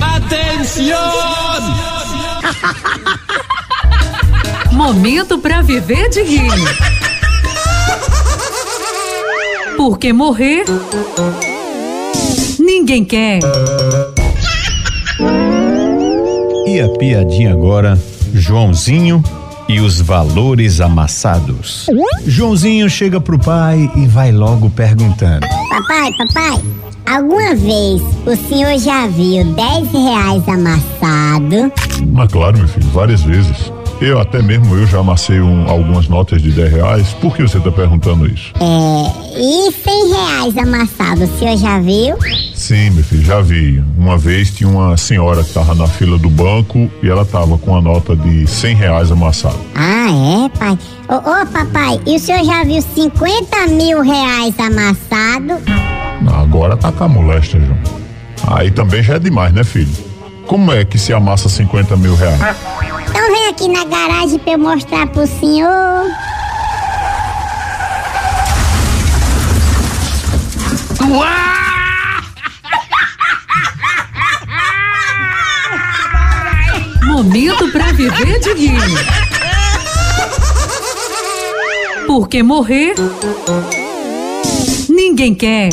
Atenção! Momento para viver de rir. Porque morrer ninguém quer. E a piadinha agora, Joãozinho e os valores amassados. Joãozinho chega pro pai e vai logo perguntando: Papai, papai, alguma vez o senhor já viu 10 reais amassado? Mas claro, meu filho, várias vezes. Eu até mesmo eu já amassei um, algumas notas de 10 reais. Por que você está perguntando isso? É. E 100 reais amassado, o senhor já viu? Sim, meu filho, já vi. Uma vez tinha uma senhora que estava na fila do banco e ela estava com a nota de 100 reais amassada. Ah, é, pai? Ô, ô, papai, e o senhor já viu 50 mil reais amassado? Agora tá com a moléstia, João. Aí também já é demais, né, filho? Como é que se amassa 50 mil reais? Então vem aqui na garagem pra eu mostrar pro senhor. Momento para viver de rir. Porque morrer ninguém quer.